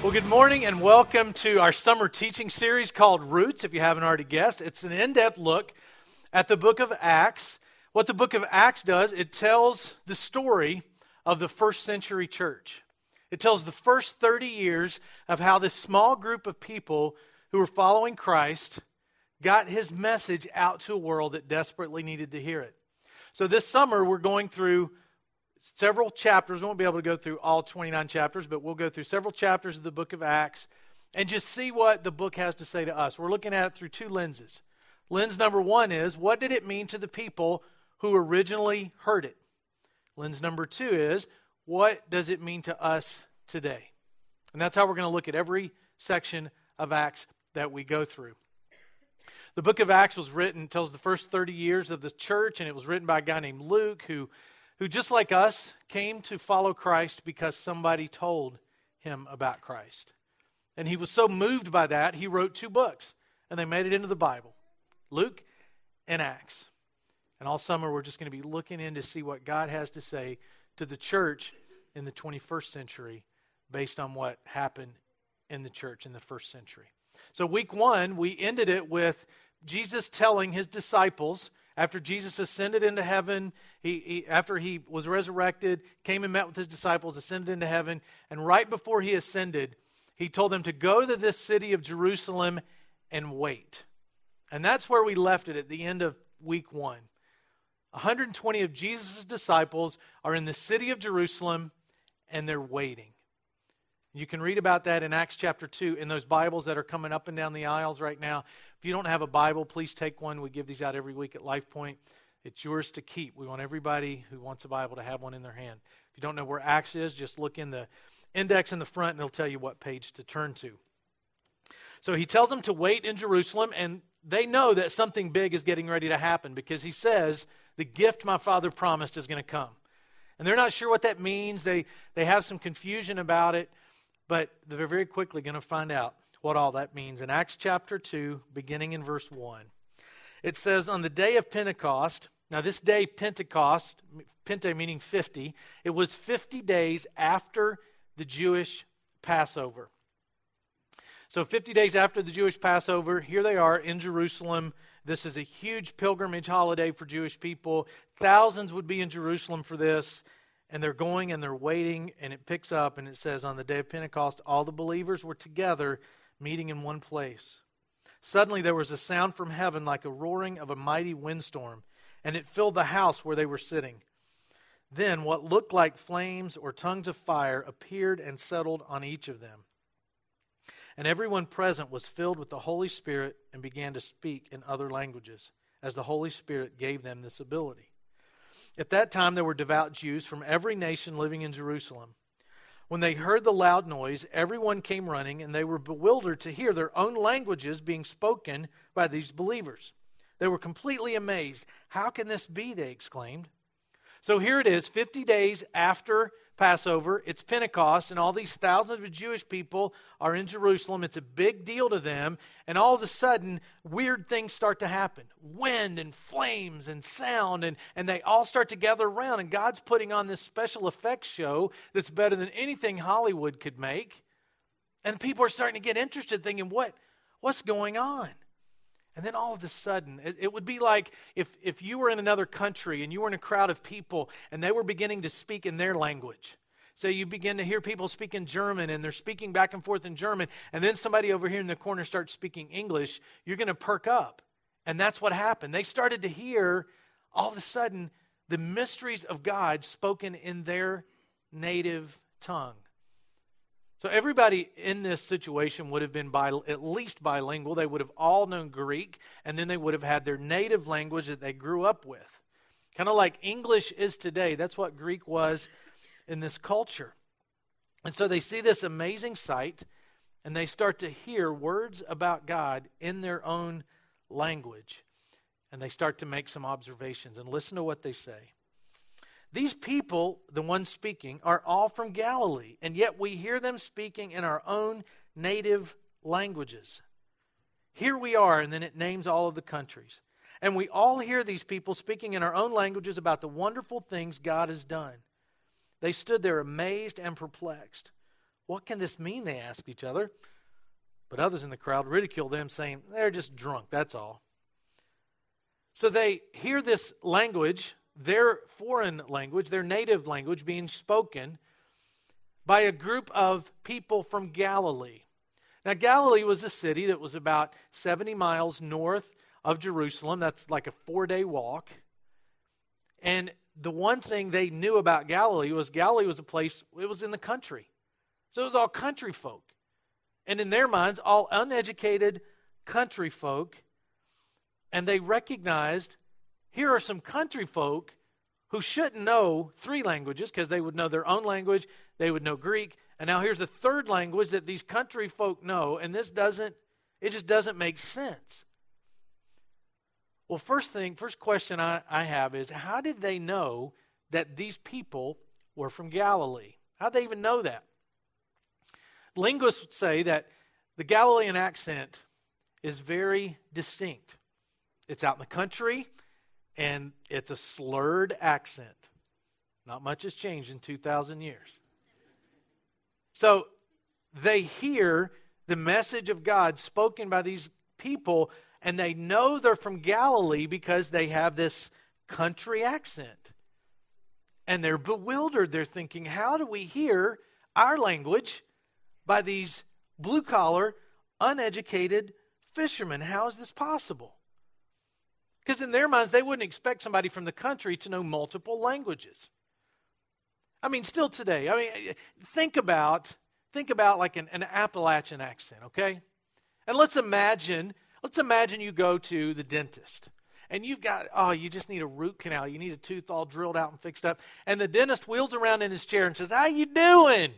Well, good morning and welcome to our summer teaching series called Roots, if you haven't already guessed. It's an in depth look at the book of Acts. What the book of Acts does, it tells the story of the first century church. It tells the first 30 years of how this small group of people who were following Christ got his message out to a world that desperately needed to hear it. So this summer, we're going through several chapters. We won't be able to go through all 29 chapters, but we'll go through several chapters of the book of Acts and just see what the book has to say to us. We're looking at it through two lenses. Lens number one is what did it mean to the people who originally heard it? Lens number two is what does it mean to us today? And that's how we're going to look at every section of Acts that we go through. The book of Acts was written, tells the first 30 years of the church, and it was written by a guy named Luke who who, just like us, came to follow Christ because somebody told him about Christ. And he was so moved by that, he wrote two books, and they made it into the Bible Luke and Acts. And all summer, we're just going to be looking in to see what God has to say to the church in the 21st century based on what happened in the church in the first century. So, week one, we ended it with Jesus telling his disciples after Jesus ascended into heaven, he, he, after he was resurrected, came and met with his disciples, ascended into heaven, and right before he ascended, he told them to go to this city of Jerusalem and wait. And that's where we left it at the end of week one. 120 of Jesus' disciples are in the city of Jerusalem and they're waiting. You can read about that in Acts chapter 2 in those Bibles that are coming up and down the aisles right now. If you don't have a Bible, please take one. We give these out every week at Life Point. It's yours to keep. We want everybody who wants a Bible to have one in their hand. If you don't know where Acts is, just look in the index in the front and it'll tell you what page to turn to. So he tells them to wait in Jerusalem, and they know that something big is getting ready to happen because he says, The gift my father promised is going to come. And they're not sure what that means. They, they have some confusion about it, but they're very quickly going to find out what all that means. In Acts chapter 2, beginning in verse 1, it says, On the day of Pentecost, now this day, Pentecost, Pente meaning 50, it was 50 days after the Jewish Passover. So, 50 days after the Jewish Passover, here they are in Jerusalem. This is a huge pilgrimage holiday for Jewish people. Thousands would be in Jerusalem for this and they're going and they're waiting, and it picks up and it says, On the day of Pentecost, all the believers were together meeting in one place. Suddenly there was a sound from heaven like a roaring of a mighty windstorm, and it filled the house where they were sitting. Then what looked like flames or tongues of fire appeared and settled on each of them. And everyone present was filled with the Holy Spirit and began to speak in other languages, as the Holy Spirit gave them this ability. At that time, there were devout Jews from every nation living in Jerusalem. When they heard the loud noise, everyone came running, and they were bewildered to hear their own languages being spoken by these believers. They were completely amazed. How can this be? They exclaimed. So here it is, 50 days after Passover. It's Pentecost, and all these thousands of Jewish people are in Jerusalem. It's a big deal to them. And all of a sudden, weird things start to happen wind and flames and sound, and, and they all start to gather around. And God's putting on this special effects show that's better than anything Hollywood could make. And people are starting to get interested, thinking, what, what's going on? And then all of a sudden, it, would be like if, if you were in another country and you were in a crowd of people and they were beginning to speak in their language. So you begin to hear people speaking German and they're speaking back and forth in German, and then somebody over here in the corner starts speaking English, you're going to perk up. And that's what happened. They started to hear all of a sudden the mysteries of God spoken in their native tongue. So everybody in this situation would have been bi- at least bilingual. They would have all known Greek, and then they would have had their native language that they grew up with. Kind of like English is today. That's what Greek was in this culture. And so they see this amazing sight, and they start to hear words about God in their own language. And they start to make some observations and listen to what they say. These people, the ones speaking, are all from Galilee, and yet we hear them speaking in our own native languages. Here we are, and then it names all of the countries. And we all hear these people speaking in our own languages about the wonderful things God has done. They stood there amazed and perplexed. What can this mean? They asked each other. But others in the crowd ridiculed them, saying, They're just drunk, that's all. So they hear this language, their foreign language, their native language, being spoken by a group of people from Galilee. Now, Galilee was a city that was about 70 miles north of Jerusalem. That's like a four day walk. And the one thing they knew about Galilee was Galilee was a place, it was in the country. So it was all country folk. And in their minds, all uneducated country folk. And they recognized here are some country folk who shouldn't know three languages because they would know their own language, they would know Greek. And now here's the third language that these country folk know, and this doesn't, it just doesn't make sense. Well, first thing, first question I, I have is how did they know that these people were from Galilee? How'd they even know that? Linguists would say that the Galilean accent is very distinct. It's out in the country and it's a slurred accent. Not much has changed in 2,000 years. So they hear the message of God spoken by these people and they know they're from Galilee because they have this country accent. And they're bewildered. They're thinking, how do we hear our language by these blue collar, uneducated fishermen? How is this possible? Because in their minds, they wouldn't expect somebody from the country to know multiple languages. I mean, still today, I mean, think about think about like an, an Appalachian accent, okay? And let's imagine Let's imagine you go to the dentist and you've got, oh, you just need a root canal. You need a tooth all drilled out and fixed up. And the dentist wheels around in his chair and says, how you doing?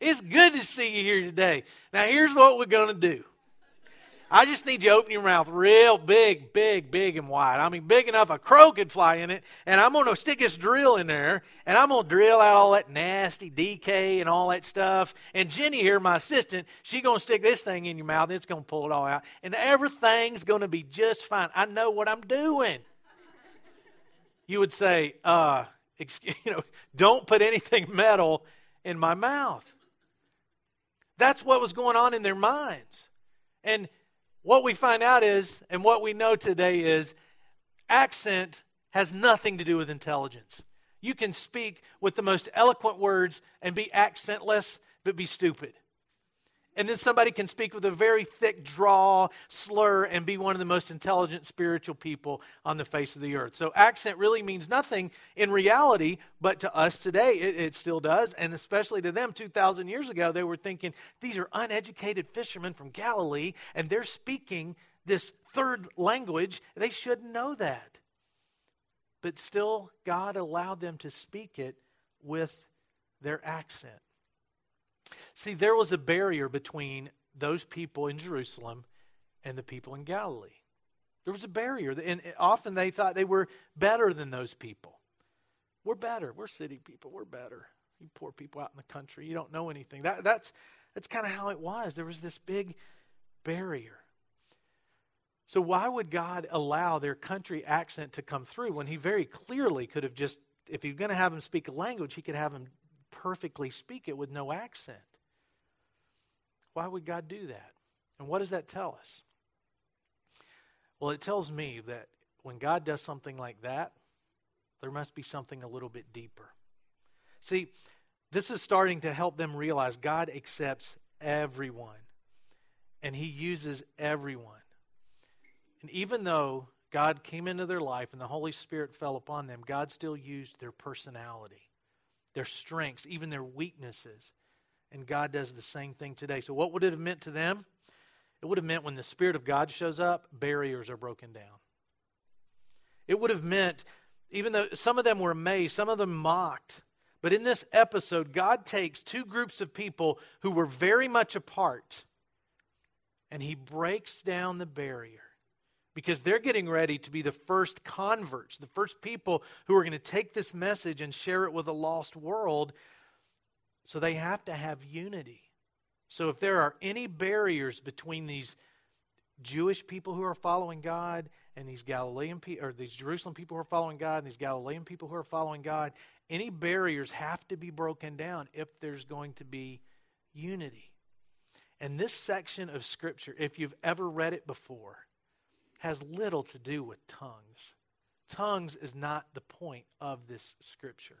It's good to see you here today. Now, here's what we're going to do. I just need you to open your mouth real big, big, big and wide. I mean, big enough a crow could fly in it. And I'm going to stick this drill in there, and I'm going to drill out all that nasty decay and all that stuff. And Jenny here, my assistant, she's going to stick this thing in your mouth, and it's going to pull it all out. And everything's going to be just fine. I know what I'm doing. You would say, uh, excuse, you know, don't put anything metal in my mouth. That's what was going on in their minds. And what we find out is, and what we know today is, accent has nothing to do with intelligence. You can speak with the most eloquent words and be accentless, but be stupid. And then somebody can speak with a very thick draw, slur, and be one of the most intelligent spiritual people on the face of the earth. So, accent really means nothing in reality, but to us today, it, it still does. And especially to them 2,000 years ago, they were thinking, these are uneducated fishermen from Galilee, and they're speaking this third language. They shouldn't know that. But still, God allowed them to speak it with their accent. See, there was a barrier between those people in Jerusalem and the people in Galilee. There was a barrier, and often they thought they were better than those people. We're better. We're city people. We're better. You poor people out in the country, you don't know anything. That, that's that's kind of how it was. There was this big barrier. So, why would God allow their country accent to come through when He very clearly could have just, if He's going to have them speak a language, He could have them perfectly speak it with no accent. Why would God do that? And what does that tell us? Well, it tells me that when God does something like that, there must be something a little bit deeper. See, this is starting to help them realize God accepts everyone, and He uses everyone. And even though God came into their life and the Holy Spirit fell upon them, God still used their personality their strengths, even their weaknesses. And God does the same thing today. So, what would it have meant to them? It would have meant when the Spirit of God shows up, barriers are broken down. It would have meant, even though some of them were amazed, some of them mocked. But in this episode, God takes two groups of people who were very much apart and he breaks down the barrier because they're getting ready to be the first converts, the first people who are going to take this message and share it with a lost world. So they have to have unity. So if there are any barriers between these Jewish people who are following God and these Galilean people or these Jerusalem people who are following God and these Galilean people who are following God, any barriers have to be broken down if there's going to be unity. And this section of Scripture, if you've ever read it before, has little to do with tongues. Tongues is not the point of this Scripture.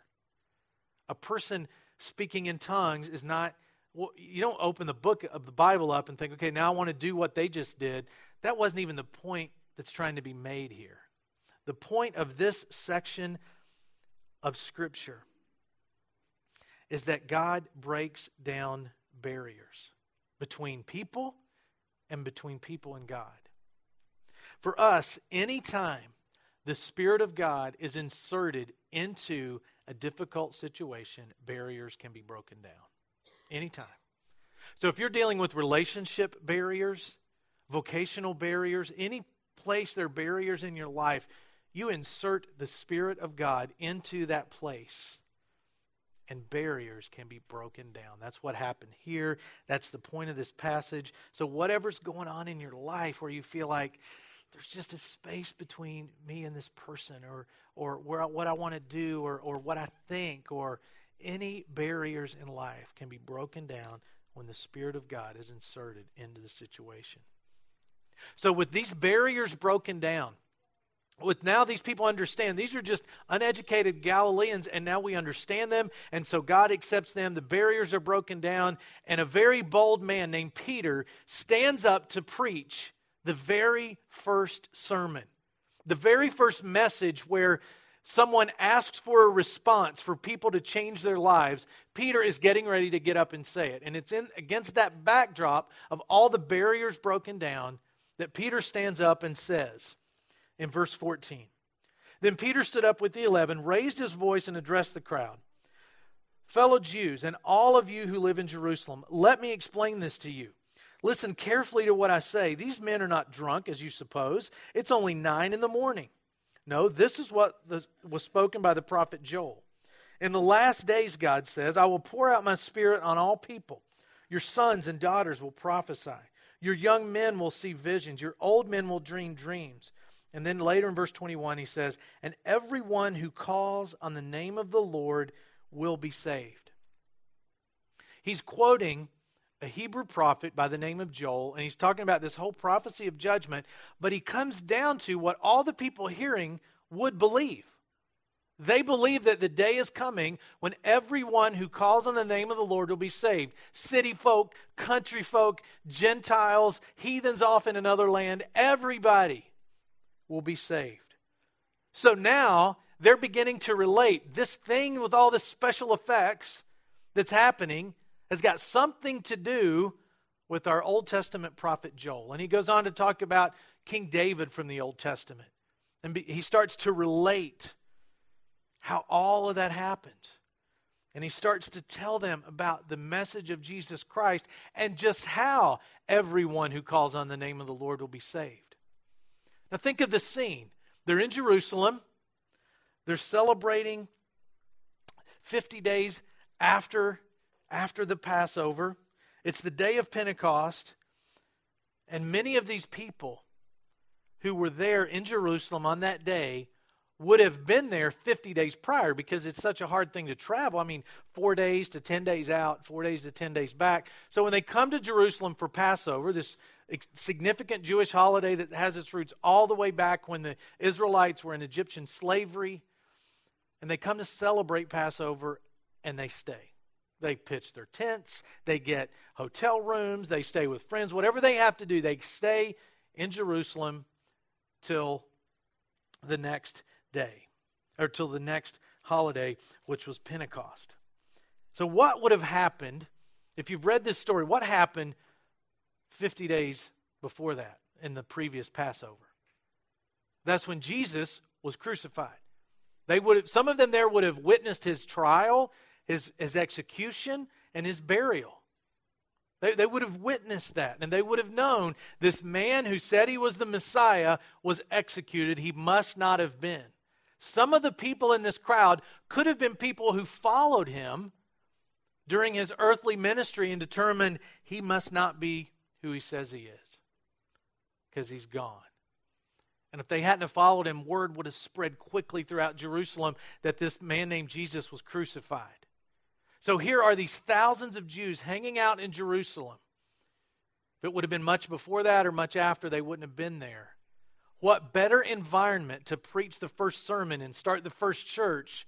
A person speaking in tongues is not, well, you don't open the book of the Bible up and think, okay, now I want to do what they just did. That wasn't even the point that's trying to be made here. The point of this section of Scripture is that God breaks down barriers between people and between people and God. For us, anytime the Spirit of God is inserted into a difficult situation, barriers can be broken down. Anytime. So if you're dealing with relationship barriers, vocational barriers, any place there are barriers in your life, you insert the Spirit of God into that place and barriers can be broken down. That's what happened here. That's the point of this passage. So, whatever's going on in your life where you feel like there's just a space between me and this person, or, or where, what I want to do, or, or what I think, or any barriers in life can be broken down when the Spirit of God is inserted into the situation. So, with these barriers broken down, with now these people understand these are just uneducated Galileans, and now we understand them, and so God accepts them. The barriers are broken down, and a very bold man named Peter stands up to preach the very first sermon, the very first message where someone asks for a response for people to change their lives. Peter is getting ready to get up and say it, and it's in against that backdrop of all the barriers broken down that Peter stands up and says in verse 14. Then Peter stood up with the eleven, raised his voice, and addressed the crowd. Fellow Jews, and all of you who live in Jerusalem, let me explain this to you. Listen carefully to what I say. These men are not drunk, as you suppose. It's only nine in the morning. No, this is what the, was spoken by the prophet Joel. In the last days, God says, I will pour out my spirit on all people. Your sons and daughters will prophesy. Your young men will see visions. Your old men will dream dreams. And then later in verse 21, he says, And everyone who calls on the name of the Lord will be saved. He's quoting a Hebrew prophet by the name of Joel, and he's talking about this whole prophecy of judgment, but he comes down to what all the people hearing would believe. They believe that the day is coming when everyone who calls on the name of the Lord will be saved. City folk, country folk, Gentiles, heathens off in another land, everybody will be saved. So now they're beginning to relate this thing with all the special effects that's happening has got something to do with our Old Testament prophet Joel. And he goes on to talk about King David from the Old Testament. And he starts to relate how all of that happened. And he starts to tell them about the message of Jesus Christ and just how everyone who calls on the name of the Lord will be saved. Now think of the scene. They're in Jerusalem. They're celebrating 50 days after, after the Passover. It's the day of Pentecost. And many of these people who were there in Jerusalem on that day would have been there 50 days prior because it's such a hard thing to travel. I mean, four days to 10 days out, four days to 10 days back. So when they come to Jerusalem for Passover, this significant Jewish holiday that has its roots all the way back when the Israelites were in Egyptian slavery, and they come to celebrate Passover and they stay. They pitch their tents, they get hotel rooms, they stay with friends, whatever they have to do, they stay in Jerusalem till the next day, or till the next holiday, which was Pentecost. So, what would have happened if you've read this story? What happened 50 days before that in the previous Passover? That's when Jesus was crucified. They would have, some of them there would have witnessed his trial, his, his execution, and his burial. They, they would have witnessed that, and they would have known this man who said he was the Messiah was executed. He must not have been. Some of the people in this crowd could have been people who followed him during his earthly ministry and determined he must not be who he says he is because he's gone. And if they hadn't followed him, word would have spread quickly throughout Jerusalem that this man named Jesus was crucified. So here are these thousands of Jews hanging out in Jerusalem. If it would have been much before that or much after, they wouldn't have been there. What better environment to preach the first sermon and start the first church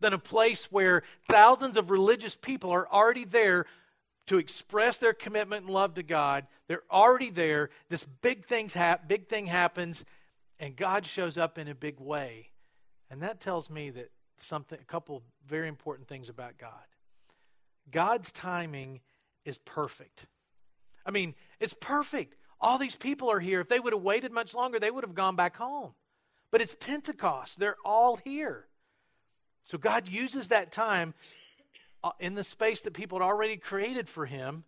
than a place where thousands of religious people are already there to express their commitment and love to God. They're already there. This big things big thing happens and God shows up in a big way. And that tells me that something a couple very important things about God. God's timing is perfect. I mean, it's perfect. All these people are here. If they would have waited much longer, they would have gone back home. But it's Pentecost, they're all here. So God uses that time uh, in the space that people had already created for Him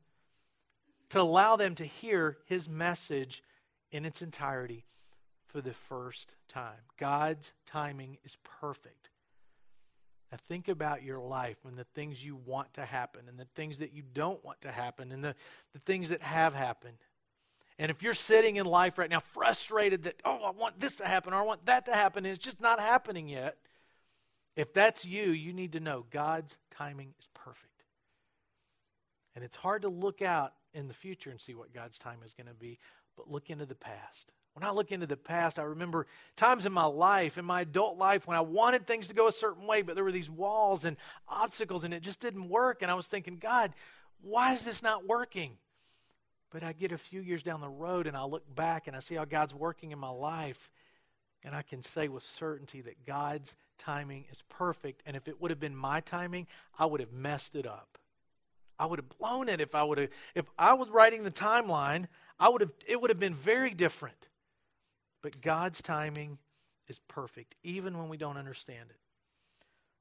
to allow them to hear His message in its entirety for the first time. God's timing is perfect. Now, think about your life and the things you want to happen and the things that you don't want to happen and the, the things that have happened. And if you're sitting in life right now frustrated that, oh, I want this to happen or I want that to happen, and it's just not happening yet, if that's you, you need to know God's timing is perfect. And it's hard to look out in the future and see what God's time is going to be, but look into the past. When I look into the past, I remember times in my life, in my adult life, when I wanted things to go a certain way, but there were these walls and obstacles and it just didn't work. And I was thinking, God, why is this not working? But I get a few years down the road and I look back and I see how God's working in my life. And I can say with certainty that God's timing is perfect. And if it would have been my timing, I would have messed it up. I would have blown it if I would have if I was writing the timeline, I would have it would have been very different. But God's timing is perfect, even when we don't understand it.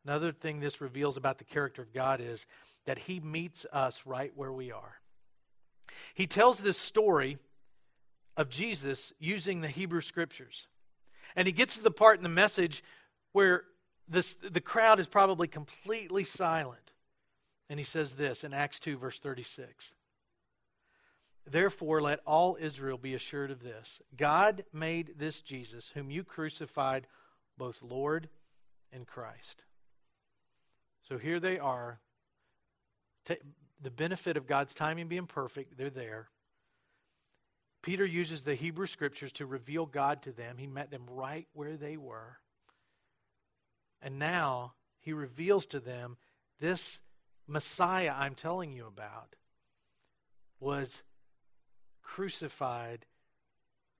Another thing this reveals about the character of God is that He meets us right where we are. He tells this story of Jesus using the Hebrew Scriptures. And he gets to the part in the message where this, the crowd is probably completely silent. And he says this in Acts 2, verse 36. Therefore, let all Israel be assured of this God made this Jesus, whom you crucified, both Lord and Christ. So here they are. The benefit of God's timing being perfect, they're there. Peter uses the Hebrew scriptures to reveal God to them. He met them right where they were. And now he reveals to them this Messiah I'm telling you about was crucified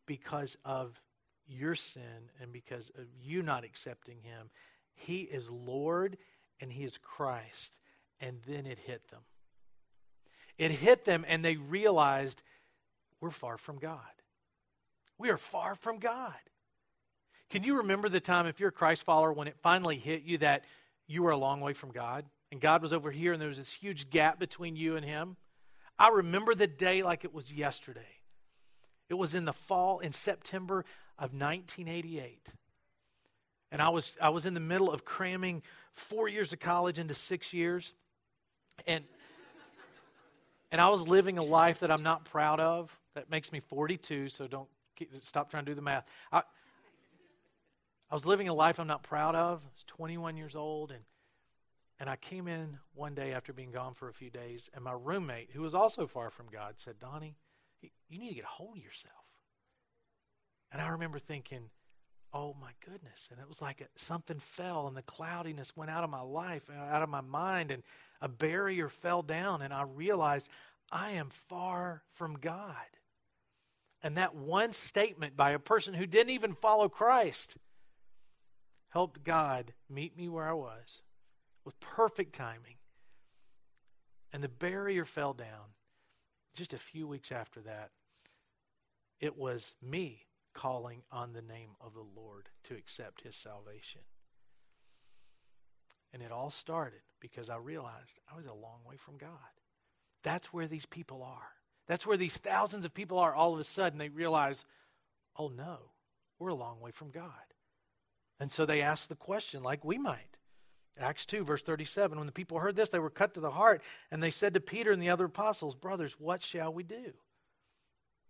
because of your sin and because of you not accepting him. He is Lord and he is Christ. And then it hit them. It hit them and they realized we're far from God. We are far from God. Can you remember the time, if you're a Christ follower, when it finally hit you that you were a long way from God and God was over here and there was this huge gap between you and Him? I remember the day like it was yesterday. It was in the fall, in September of 1988. And I was, I was in the middle of cramming four years of college into six years. And, and I was living a life that I'm not proud of. That makes me 42, so don't stop trying to do the math. I, I was living a life I'm not proud of. I was 21 years old, and and I came in one day after being gone for a few days, and my roommate, who was also far from God, said, Donnie, you need to get a hold of yourself. And I remember thinking, oh my goodness. And it was like something fell, and the cloudiness went out of my life, uh, out of my mind, and a barrier fell down, and I realized I am far from God. And that one statement by a person who didn't even follow Christ helped God meet me where I was with perfect timing. And the barrier fell down. Just a few weeks after that, it was me calling on the name of the Lord to accept his salvation. And it all started because I realized I was a long way from God. That's where these people are. That's where these thousands of people are. All of a sudden, they realize, oh no, we're a long way from God. And so they ask the question, like we might Acts 2, verse 37. When the people heard this, they were cut to the heart, and they said to Peter and the other apostles, Brothers, what shall we do?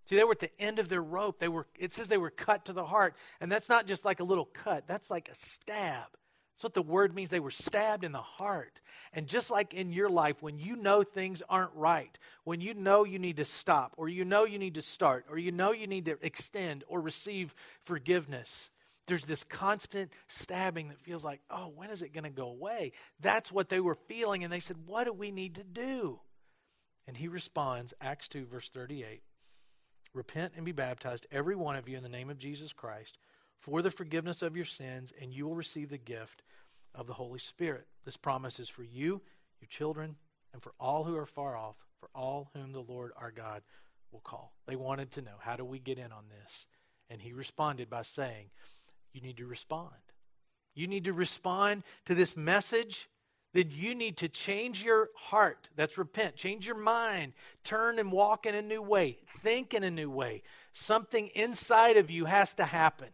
See, they were at the end of their rope. They were, it says they were cut to the heart. And that's not just like a little cut, that's like a stab That's what the word means. They were stabbed in the heart. And just like in your life, when you know things aren't right, when you know you need to stop, or you know you need to start, or you know you need to extend or receive forgiveness, there's this constant stabbing that feels like, oh, when is it going to go away? That's what they were feeling. And they said, what do we need to do? And he responds, Acts 2, verse 38 Repent and be baptized, every one of you, in the name of Jesus Christ, for the forgiveness of your sins, and you will receive the gift of the Holy Spirit. This promise is for you, your children, and for all who are far off, for all whom the Lord our God will call. They wanted to know, how do we get in on this? And he responded by saying, You need to respond. You need to respond to this message. Then you need to change your heart. That's repent. Change your mind. Turn and walk in a new way. Think in a new way. Something inside of you has to happen.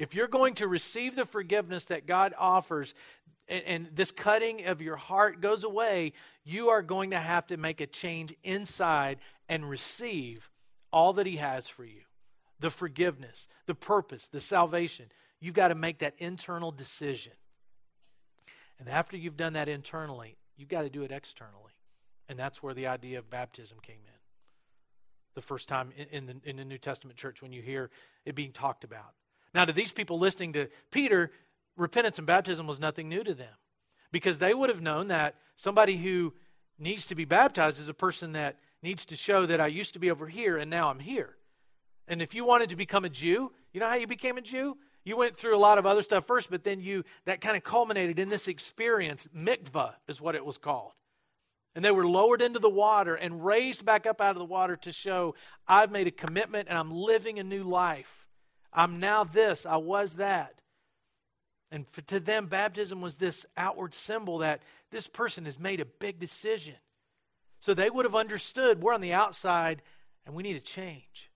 If you're going to receive the forgiveness that God offers, and, and, this cutting of your heart goes away, you are going to have to make a change inside and receive all that He has for you the forgiveness, the purpose, the salvation. You've got to make that internal decision. And after you've done that internally, you've got to do it externally. And that's where the idea of baptism came in. The first time in, the, in the New Testament church when you hear it being talked about. Now, to these people listening to Peter, repentance and baptism was nothing new to them because they would have known that somebody who needs to be baptized is a person that needs to show that I used to be over here and now I'm here. And if you wanted to become a Jew, you know how you became a Jew? You went through a lot of other stuff first, but then you that kind of culminated in this experience. Mikvah is what it was called. And they were lowered into the water and raised back up out of the water to show I've made a commitment and I'm living a new life. I'm now this, I was that. And for, to them, baptism was this outward symbol that this person has made a big decision. So they would have understood we're on the outside and we need to change.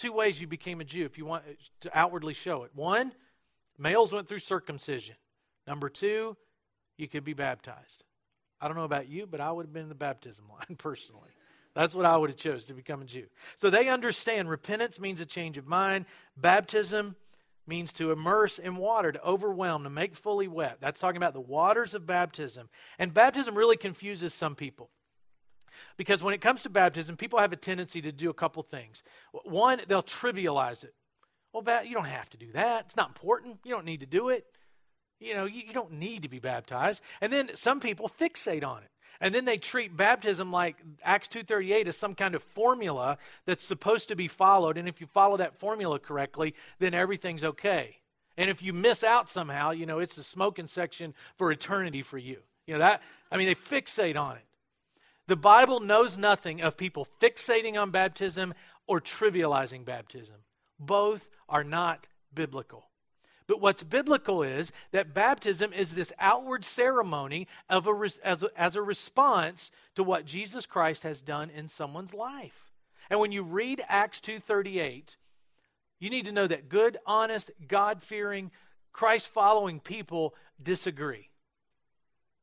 Two ways you became a Jew if you want to outwardly show it. One, males went through circumcision. Number two, you could be baptized. I don't know about you, but I would have been in the baptism line personally. That's what I would have chose to become a Jew. So they understand repentance means a change of mind. Baptism means to immerse in water, to overwhelm, to make fully wet. That's talking about the waters of baptism. And baptism really confuses some people. Because when it comes to baptism, people have a tendency to do a couple things. One, they'll trivialize it. Well, you don't have to do that. It's not important. You don't need to do it. You know, you, don't need to be baptized. And then some people fixate on it. And then they treat baptism like Acts 2:38 as some kind of formula that's supposed to be followed and if you follow that formula correctly, then everything's okay. And if you miss out somehow, you know, it's the smoking section for eternity for you. You know that I mean they fixate on it. The Bible knows nothing of people fixating on baptism or trivializing baptism. Both are not biblical. But what's biblical is that baptism is this outward ceremony of a, as, a, as a response to what Jesus Christ has done in someone's life. And when you read Acts 2:38, you need to know that good, honest, God-fearing, Christ-following people disagree.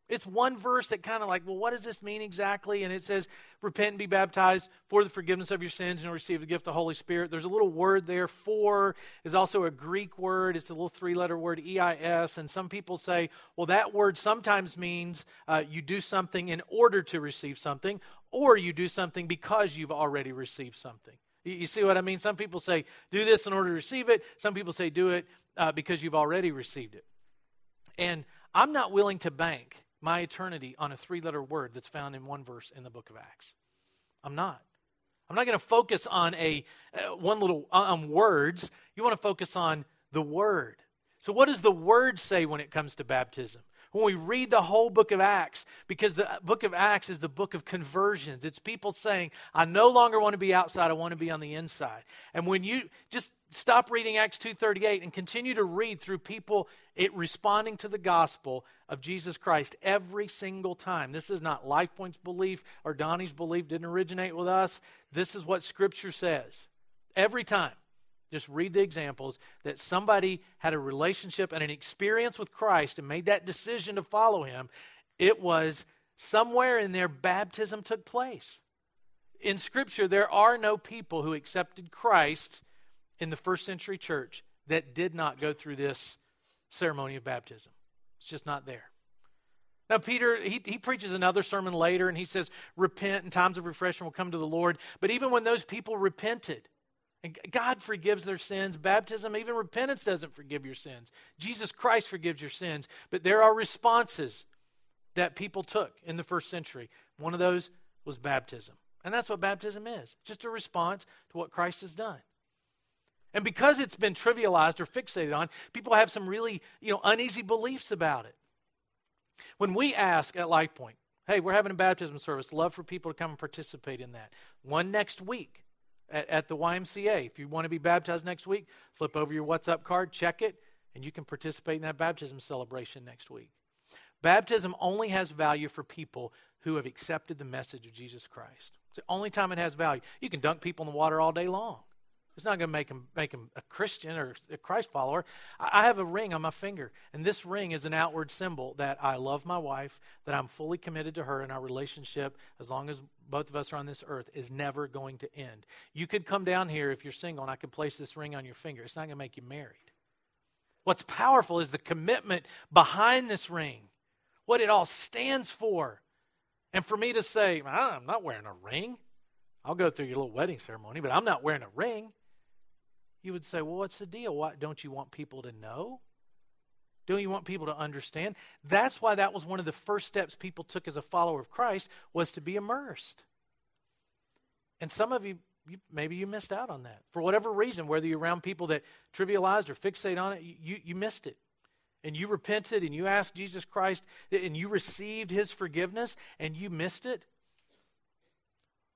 It's one verse that kind of like, well, what does this mean exactly? And it says, repent and be baptized for the forgiveness of your sins and receive the gift of the Holy Spirit. There's a little word there. For is also a Greek word. It's a little three letter word, EIS. And some people say, well, that word sometimes means uh, you do something in order to receive something, or you do something because you've already received something. You, you see what I mean? Some people say, do this in order to receive it. Some people say, do it uh, because you've already received it. And I'm not willing to bank my eternity on a three letter word that's found in one verse in the book of Acts. I'm not. I'm not going to focus on a uh, one little uh, on words. You want to focus on the word. So what does the word say when it comes to baptism? When we read the whole book of Acts, because the book of Acts is the book of conversions. It's people saying, I no longer want to be outside, I want to be on the inside. And when you just stop reading Acts 2:38 and continue to read through people it responding to the gospel of Jesus Christ every single time. This is not Life Point's belief or Donnie's belief didn't originate with us. This is what scripture says. Every time. Just read the examples that somebody had a relationship and an experience with Christ and made that decision to follow him. It was somewhere in there baptism took place. In scripture there are no people who accepted Christ in the first century church that did not go through this ceremony of baptism. It's just not there. Now, Peter, he, he preaches another sermon later and he says, Repent and times of refreshing will come to the Lord. But even when those people repented, and God forgives their sins. Baptism, even repentance, doesn't forgive your sins. Jesus Christ forgives your sins. But there are responses that people took in the first century. One of those was baptism. And that's what baptism is just a response to what Christ has done. And because it's been trivialized or fixated on, people have some really you know, uneasy beliefs about it. When we ask at LifePoint, hey, we're having a baptism service, love for people to come and participate in that. One next week at, at the YMCA. If you want to be baptized next week, flip over your WhatsApp card, check it, and you can participate in that baptism celebration next week. Baptism only has value for people who have accepted the message of Jesus Christ. It's the only time it has value. You can dunk people in the water all day long. It's not going to make him make him a Christian or a Christ follower. I have a ring on my finger, and this ring is an outward symbol that I love my wife, that I'm fully committed to her, and our relationship, as long as both of us are on this earth, is never going to end. You could come down here if you're single, and I could place this ring on your finger. It's not going to make you married. What's powerful is the commitment behind this ring, what it all stands for. And for me to say, I'm not wearing a ring. I'll go through your little wedding ceremony, but I'm not wearing a ring. You would say, well, what's the deal? Why, don't you want people to know? Don't you want people to understand? That's why that was one of the first steps people took as a follower of Christ was to be immersed. And some of you, you maybe you missed out on that. For whatever reason, whether you're around people that trivialized or fixate on it, you, you missed it. And you repented and you asked Jesus Christ and you received his forgiveness and you missed it.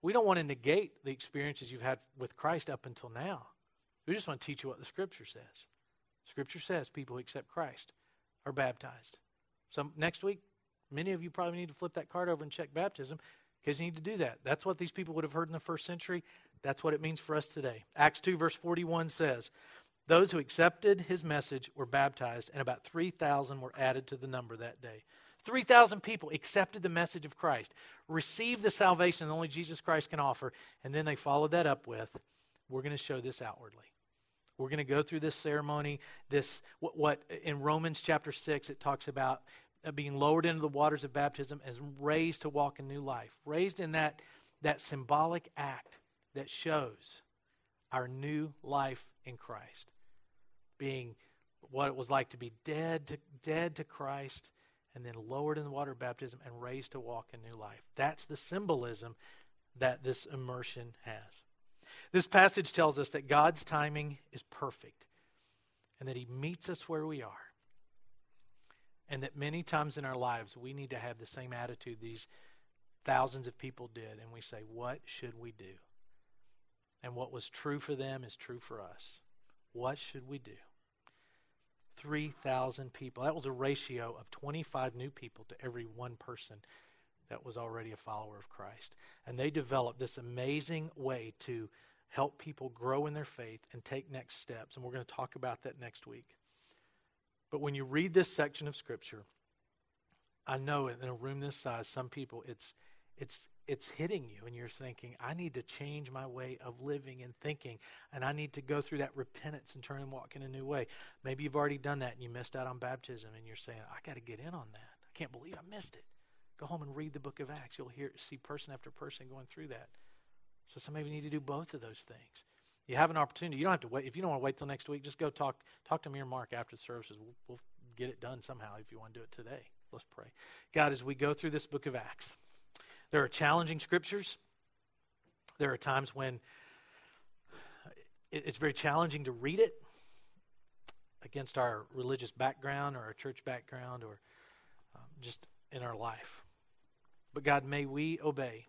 We don't want to negate the experiences you've had with Christ up until now. We just want to teach you what the Scripture says. Scripture says people who accept Christ are baptized. So next week, many of you probably need to flip that card over and check baptism because you need to do that. That's what these people would have heard in the first century. That's what it means for us today. Acts 2, verse 41 says, Those who accepted his message were baptized, and about 3,000 were added to the number that day. 3,000 people accepted the message of Christ, received the salvation that only Jesus Christ can offer, and then they followed that up with, We're going to show this outwardly. We're going to go through this ceremony. This what, what in Romans chapter six it talks about uh, being lowered into the waters of baptism as raised to walk in new life. Raised in that that symbolic act that shows our new life in Christ, being what it was like to be dead to dead to Christ and then lowered in the water of baptism and raised to walk in new life. That's the symbolism that this immersion has. This passage tells us that God's timing is perfect and that He meets us where we are. And that many times in our lives, we need to have the same attitude these thousands of people did. And we say, What should we do? And what was true for them is true for us. What should we do? 3,000 people. That was a ratio of 25 new people to every one person that was already a follower of Christ. And they developed this amazing way to help people grow in their faith and take next steps. And we're going to talk about that next week. But when you read this section of Scripture, I know in a room this size, some people, it's, it's, it's hitting you, and you're thinking, I need to change my way of living and thinking, and I need to go through that repentance and turn and walk in a new way. Maybe you've already done that and you missed out on baptism, and you're saying, I got to get in on that. I can't believe I missed it. Go home and read the book of Acts. You'll hear see person after person going through that. So some of you need to do both of those things. You have an opportunity. You don't have to wait. If you don't want to wait till next week, just go talk talk to me or Mark after the services. We'll, we'll get it done somehow if you want to do it today. Let's pray. God, as we go through this book of Acts, there are challenging scriptures. There are times when it's very challenging to read it against our religious background or our church background or um, just in our life. But God, may we obey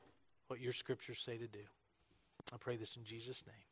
what your scriptures say to do. I pray this in Jesus' name.